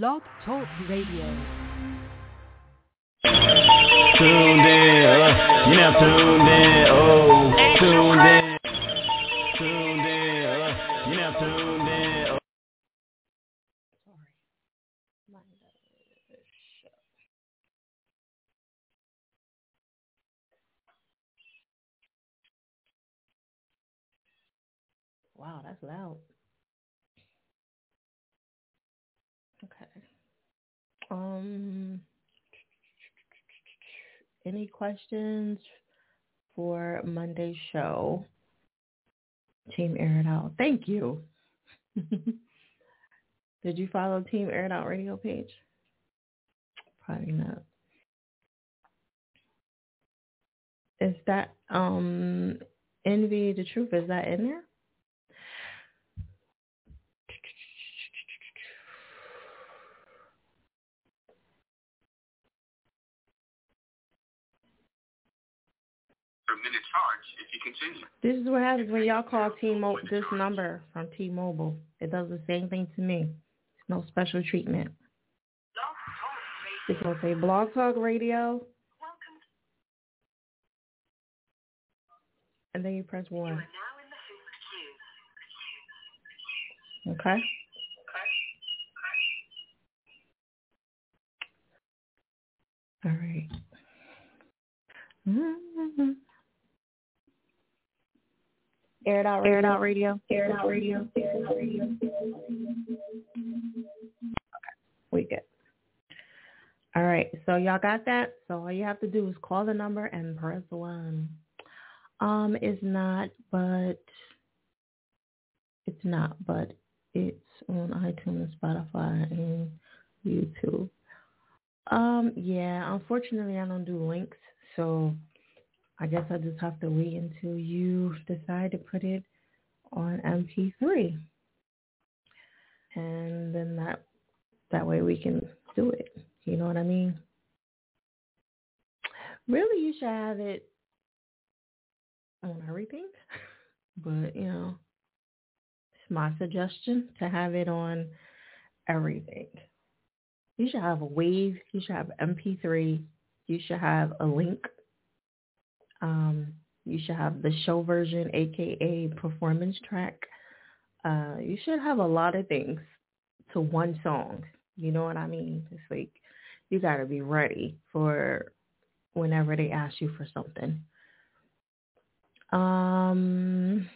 Blog Talk Radio. Tuned in, uh, you now tuned in, oh, tuned in, tuned in, uh, you now tuned in, oh. Wow, that's loud. Okay. Um, any questions for Monday's show? Team Air It Out. Thank you. Did you follow Team Air It Out radio page? Probably not. Is that um Envy the Truth? Is that in there? Minute charge if you continue. This is what happens when y'all call T-Mobile this number from T-Mobile. It does the same thing to me. It's no special treatment. It's gonna say Blog Talk Radio, and then you press one. Okay. All right. Air it out, air it out radio, air it out radio, air it out radio. Okay, we good. All right, so y'all got that? So all you have to do is call the number and press one. Um, it's not, but it's not, but it's on iTunes, Spotify, and YouTube. Um, yeah, unfortunately I don't do links, so I guess I just have to wait until you decide to put it on MP3. And then that that way we can do it. You know what I mean? Really you should have it on everything. But, you know, it's my suggestion to have it on everything. You should have a wave, you should have MP3, you should have a link um, you should have the show version, aka performance track. Uh, you should have a lot of things to one song. You know what I mean? It's like you got to be ready for whenever they ask you for something. Um,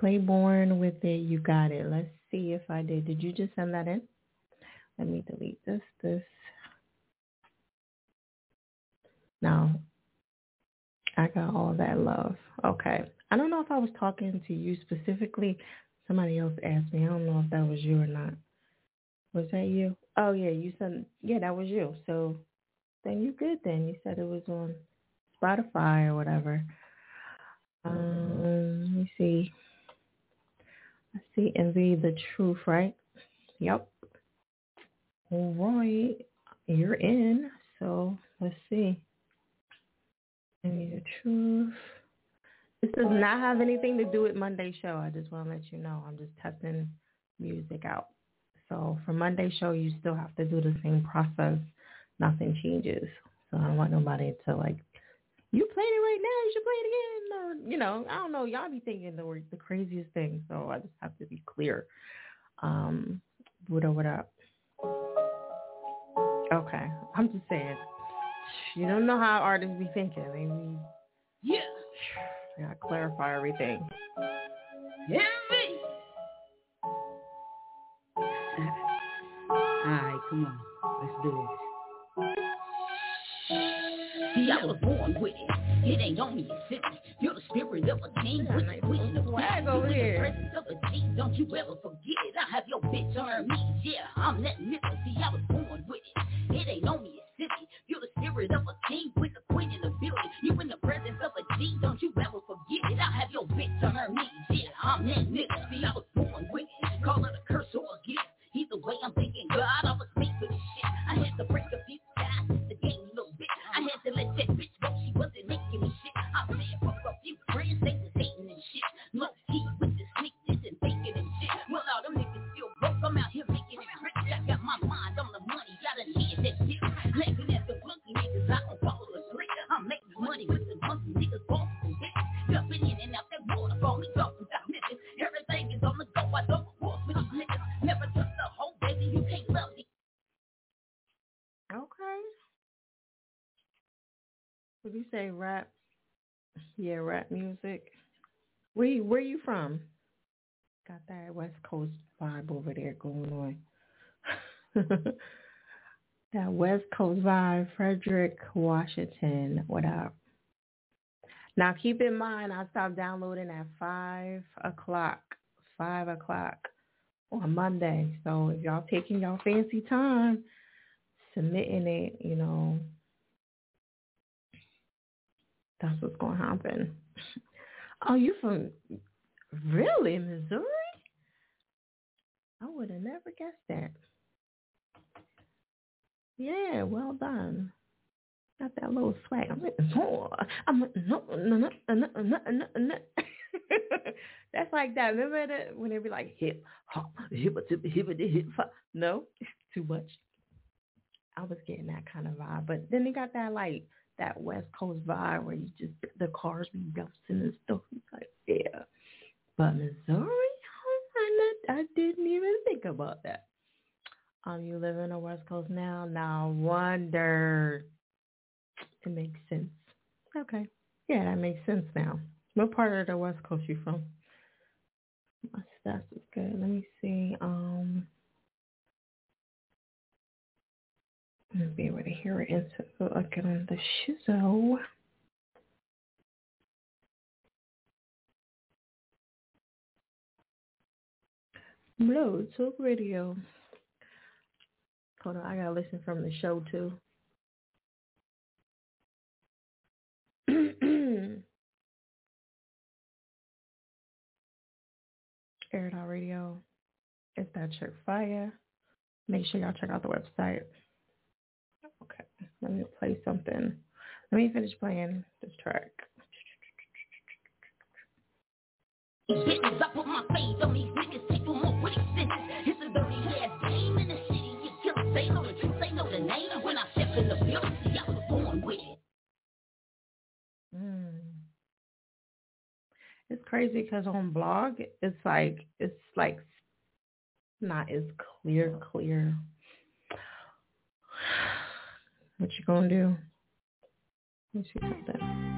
Playborn with it, you got it. Let's see if I did. Did you just send that in? Let me delete this. This. Now, I got all that love. Okay. I don't know if I was talking to you specifically. Somebody else asked me. I don't know if that was you or not. Was that you? Oh yeah, you said yeah, that was you. So then you good then. You said it was on Spotify or whatever. Um, let me see. I see Envy the Truth, right? Yep. All right. You're in. So let's see. The Truth. This does not have anything to do with Monday's show. I just want to let you know. I'm just testing music out. So for Monday's show, you still have to do the same process. Nothing changes. So I don't want nobody to like, you played it right now. You should play it again. Or, you know, I don't know. Y'all be thinking the the craziest thing. So I just have to be clear. Um, Buddha, what up? Okay, I'm just saying. You don't know how artists be thinking. They be, Yeah. they gotta clarify everything. Envy. Alright, come on. Let's do this. See, I was born with it. It ain't on me, it's in me. You're the spirit of a king with the vision of Swag You over in the here. presence of a king. Don't you ever forget it. I have your bitch on me. Yeah, I'm that nigga. See, I was born with it. It ain't on You're of a king with the queen in the building. You in the presence of a G. Don't you ever you say rap? Yeah, rap music. Where where you from? Got that West Coast vibe over there going on. that West Coast vibe, Frederick, Washington. What up? Now keep in mind, I stopped downloading at five o'clock. Five o'clock on Monday. So if y'all taking y'all fancy time submitting it, you know, that's what's going to happen. Oh, you from really Missouri? I would have never guessed that. Yeah, well done. Got that little swag. I'm like, oh, I'm like, no, no, no, no, no, no, no. That's like that. Remember that when they be like hip hop, hip hip hip hip hop. No, too much. I was getting that kind of vibe, but then they got that like that West Coast vibe where you just the cars be bouncing and stuff. It's like yeah, but Missouri, I, I didn't even think about that. Um, you live in the West Coast now. Now wonder it makes sense. Okay, yeah, that makes sense now. What part of the West Coast you from? My stats is good. Let me see. Um. I'm gonna be able to hear it into I get on the shizzo. Blog Talk Radio. Hold on, I gotta listen from the show too. Air It Out Radio. It's that chick fire. Make sure y'all check out the website. Let me play something. Let me finish playing this track. Business, I put my faith on these niggas, take them more expenses. It's a dirty ass game in the city, you killers, they know the truth, they know the name. When I step in the building, see, I was born with it. Mm. It's crazy because on blog, it's like it's like not as clear, clear. What you gonna do? Let me see something.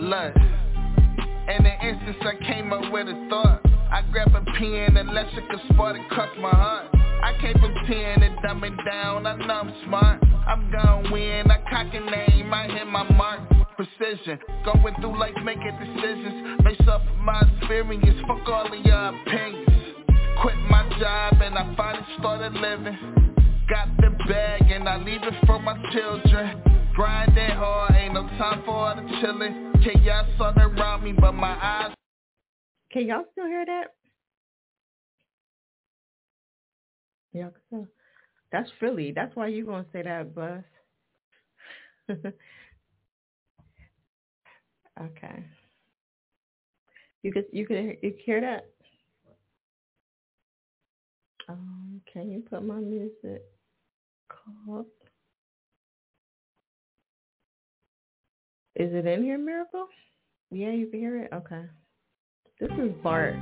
Look, in an instance I came up with a thought I grab a pen and electrical spark across my heart I can't pretend and dumb it down, I know I'm smart I'm gonna win, I cock a name, I hit my mark Precision, going through life making decisions Based off of my experience, fuck all of your opinions Quit my job and I finally started living Got the bag and I leave it for my children Grinding hard, ain't no time for all the chillin' Chaos all around me, but my eyes Can y'all still hear that? Yeah, that's Philly. That's why you gonna say that, Bus. okay. You could you could you hear that? Um, can you put my music called? Is it in here, Miracle? Yeah, you can hear it? Okay. This is Bart.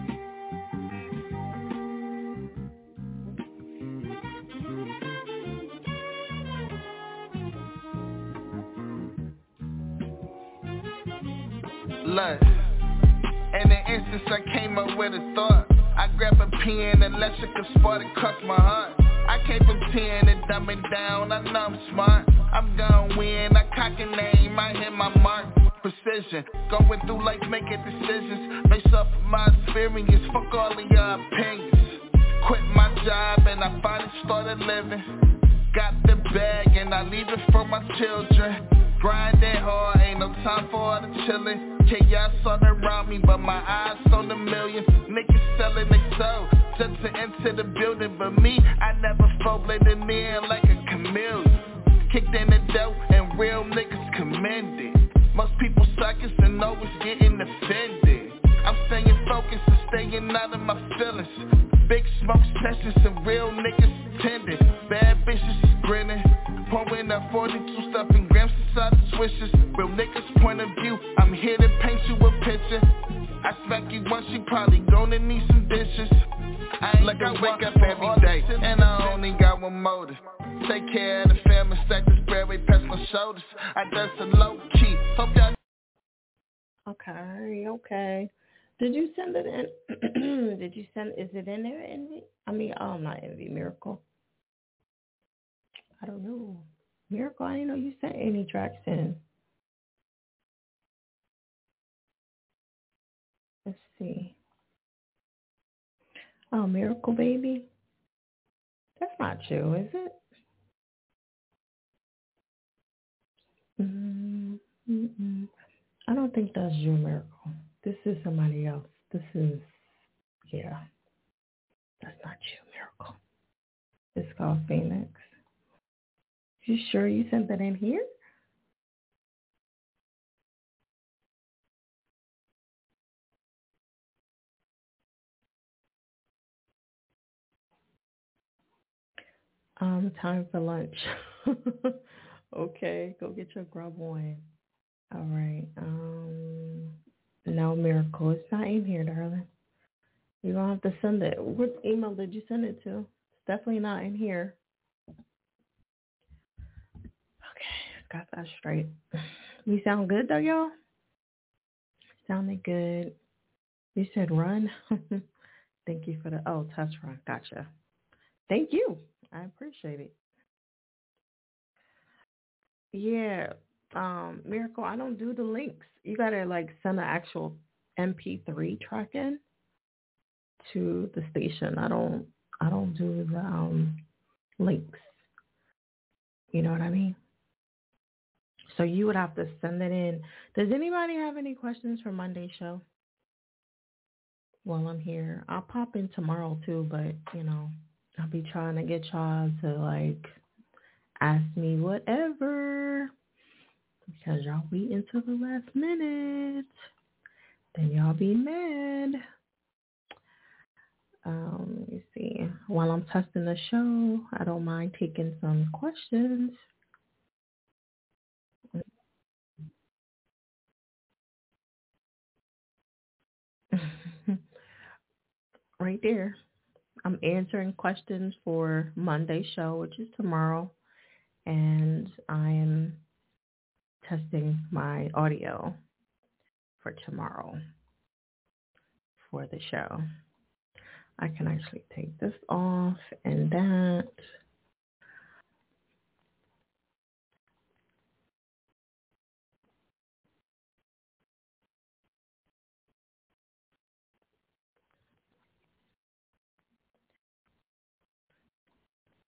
Look, in an instance I came up with a thought. I grab a pen and electrical spark across my heart. I can't pretend and dumb it down, I know I'm smart. I'm gonna win, I cock a name, I hit my mark. Precision, going through life making decisions Based of my experience, fuck all of your opinions. Quit my job and I finally started living. Got the bag and I leave it for my children. Grinding hard, ain't no time for all the chillin' Chaos all around me, but my eyes on the million Niggas selling they soul just to enter the building But me, I never folded in like a chameleon kicked in the dough and real niggas commended. Most people suckers and always getting offended. I'm staying focused and staying out of my feelings. Big smoke sessions and real niggas attending. Bad bitches grinning. Pouring up 42 stuffing grams inside the swishes. Real niggas point of view. I'm here to paint you a picture. I smack you once, you probably gonna need some dishes. I ain't like I wake up every day, and I only got one motive. Take care of the family, stack this bread way past my shoulders. I done some low key. Hope y'all. Okay, okay. Did you send it in? Did you send? Is it in there? Envy? I mean, oh, not envy. Miracle. I don't know. Miracle. I didn't know you sent any tracks in. Let's see. Oh, Miracle Baby. That's not you, is it? Mm, mm-mm. I don't think that's you, Miracle. This is somebody else. This is, yeah. That's not you, Miracle. It's called Phoenix. You sure you sent that in here? Um, time for lunch. okay, go get your grub on. All right. Um, no miracle. It's not in here, darling. You're gonna have to send it. What email did you send it to? It's definitely not in here. Okay, got that straight. You sound good though, y'all. Sounded good. You said run. Thank you for the oh test run. Gotcha. Thank you. I appreciate it. Yeah, um, Miracle, I don't do the links. You gotta like send an actual MP3 track in to the station. I don't I don't do the um links. You know what I mean? So you would have to send it in. Does anybody have any questions for Monday show? While I'm here. I'll pop in tomorrow too, but you know, I'll be trying to get y'all to like ask me whatever because y'all wait until the last minute. Then y'all be mad. Um, let me see. While I'm testing the show, I don't mind taking some questions. right there. I'm answering questions for Monday show, which is tomorrow, and I am testing my audio for tomorrow for the show. I can actually take this off and that.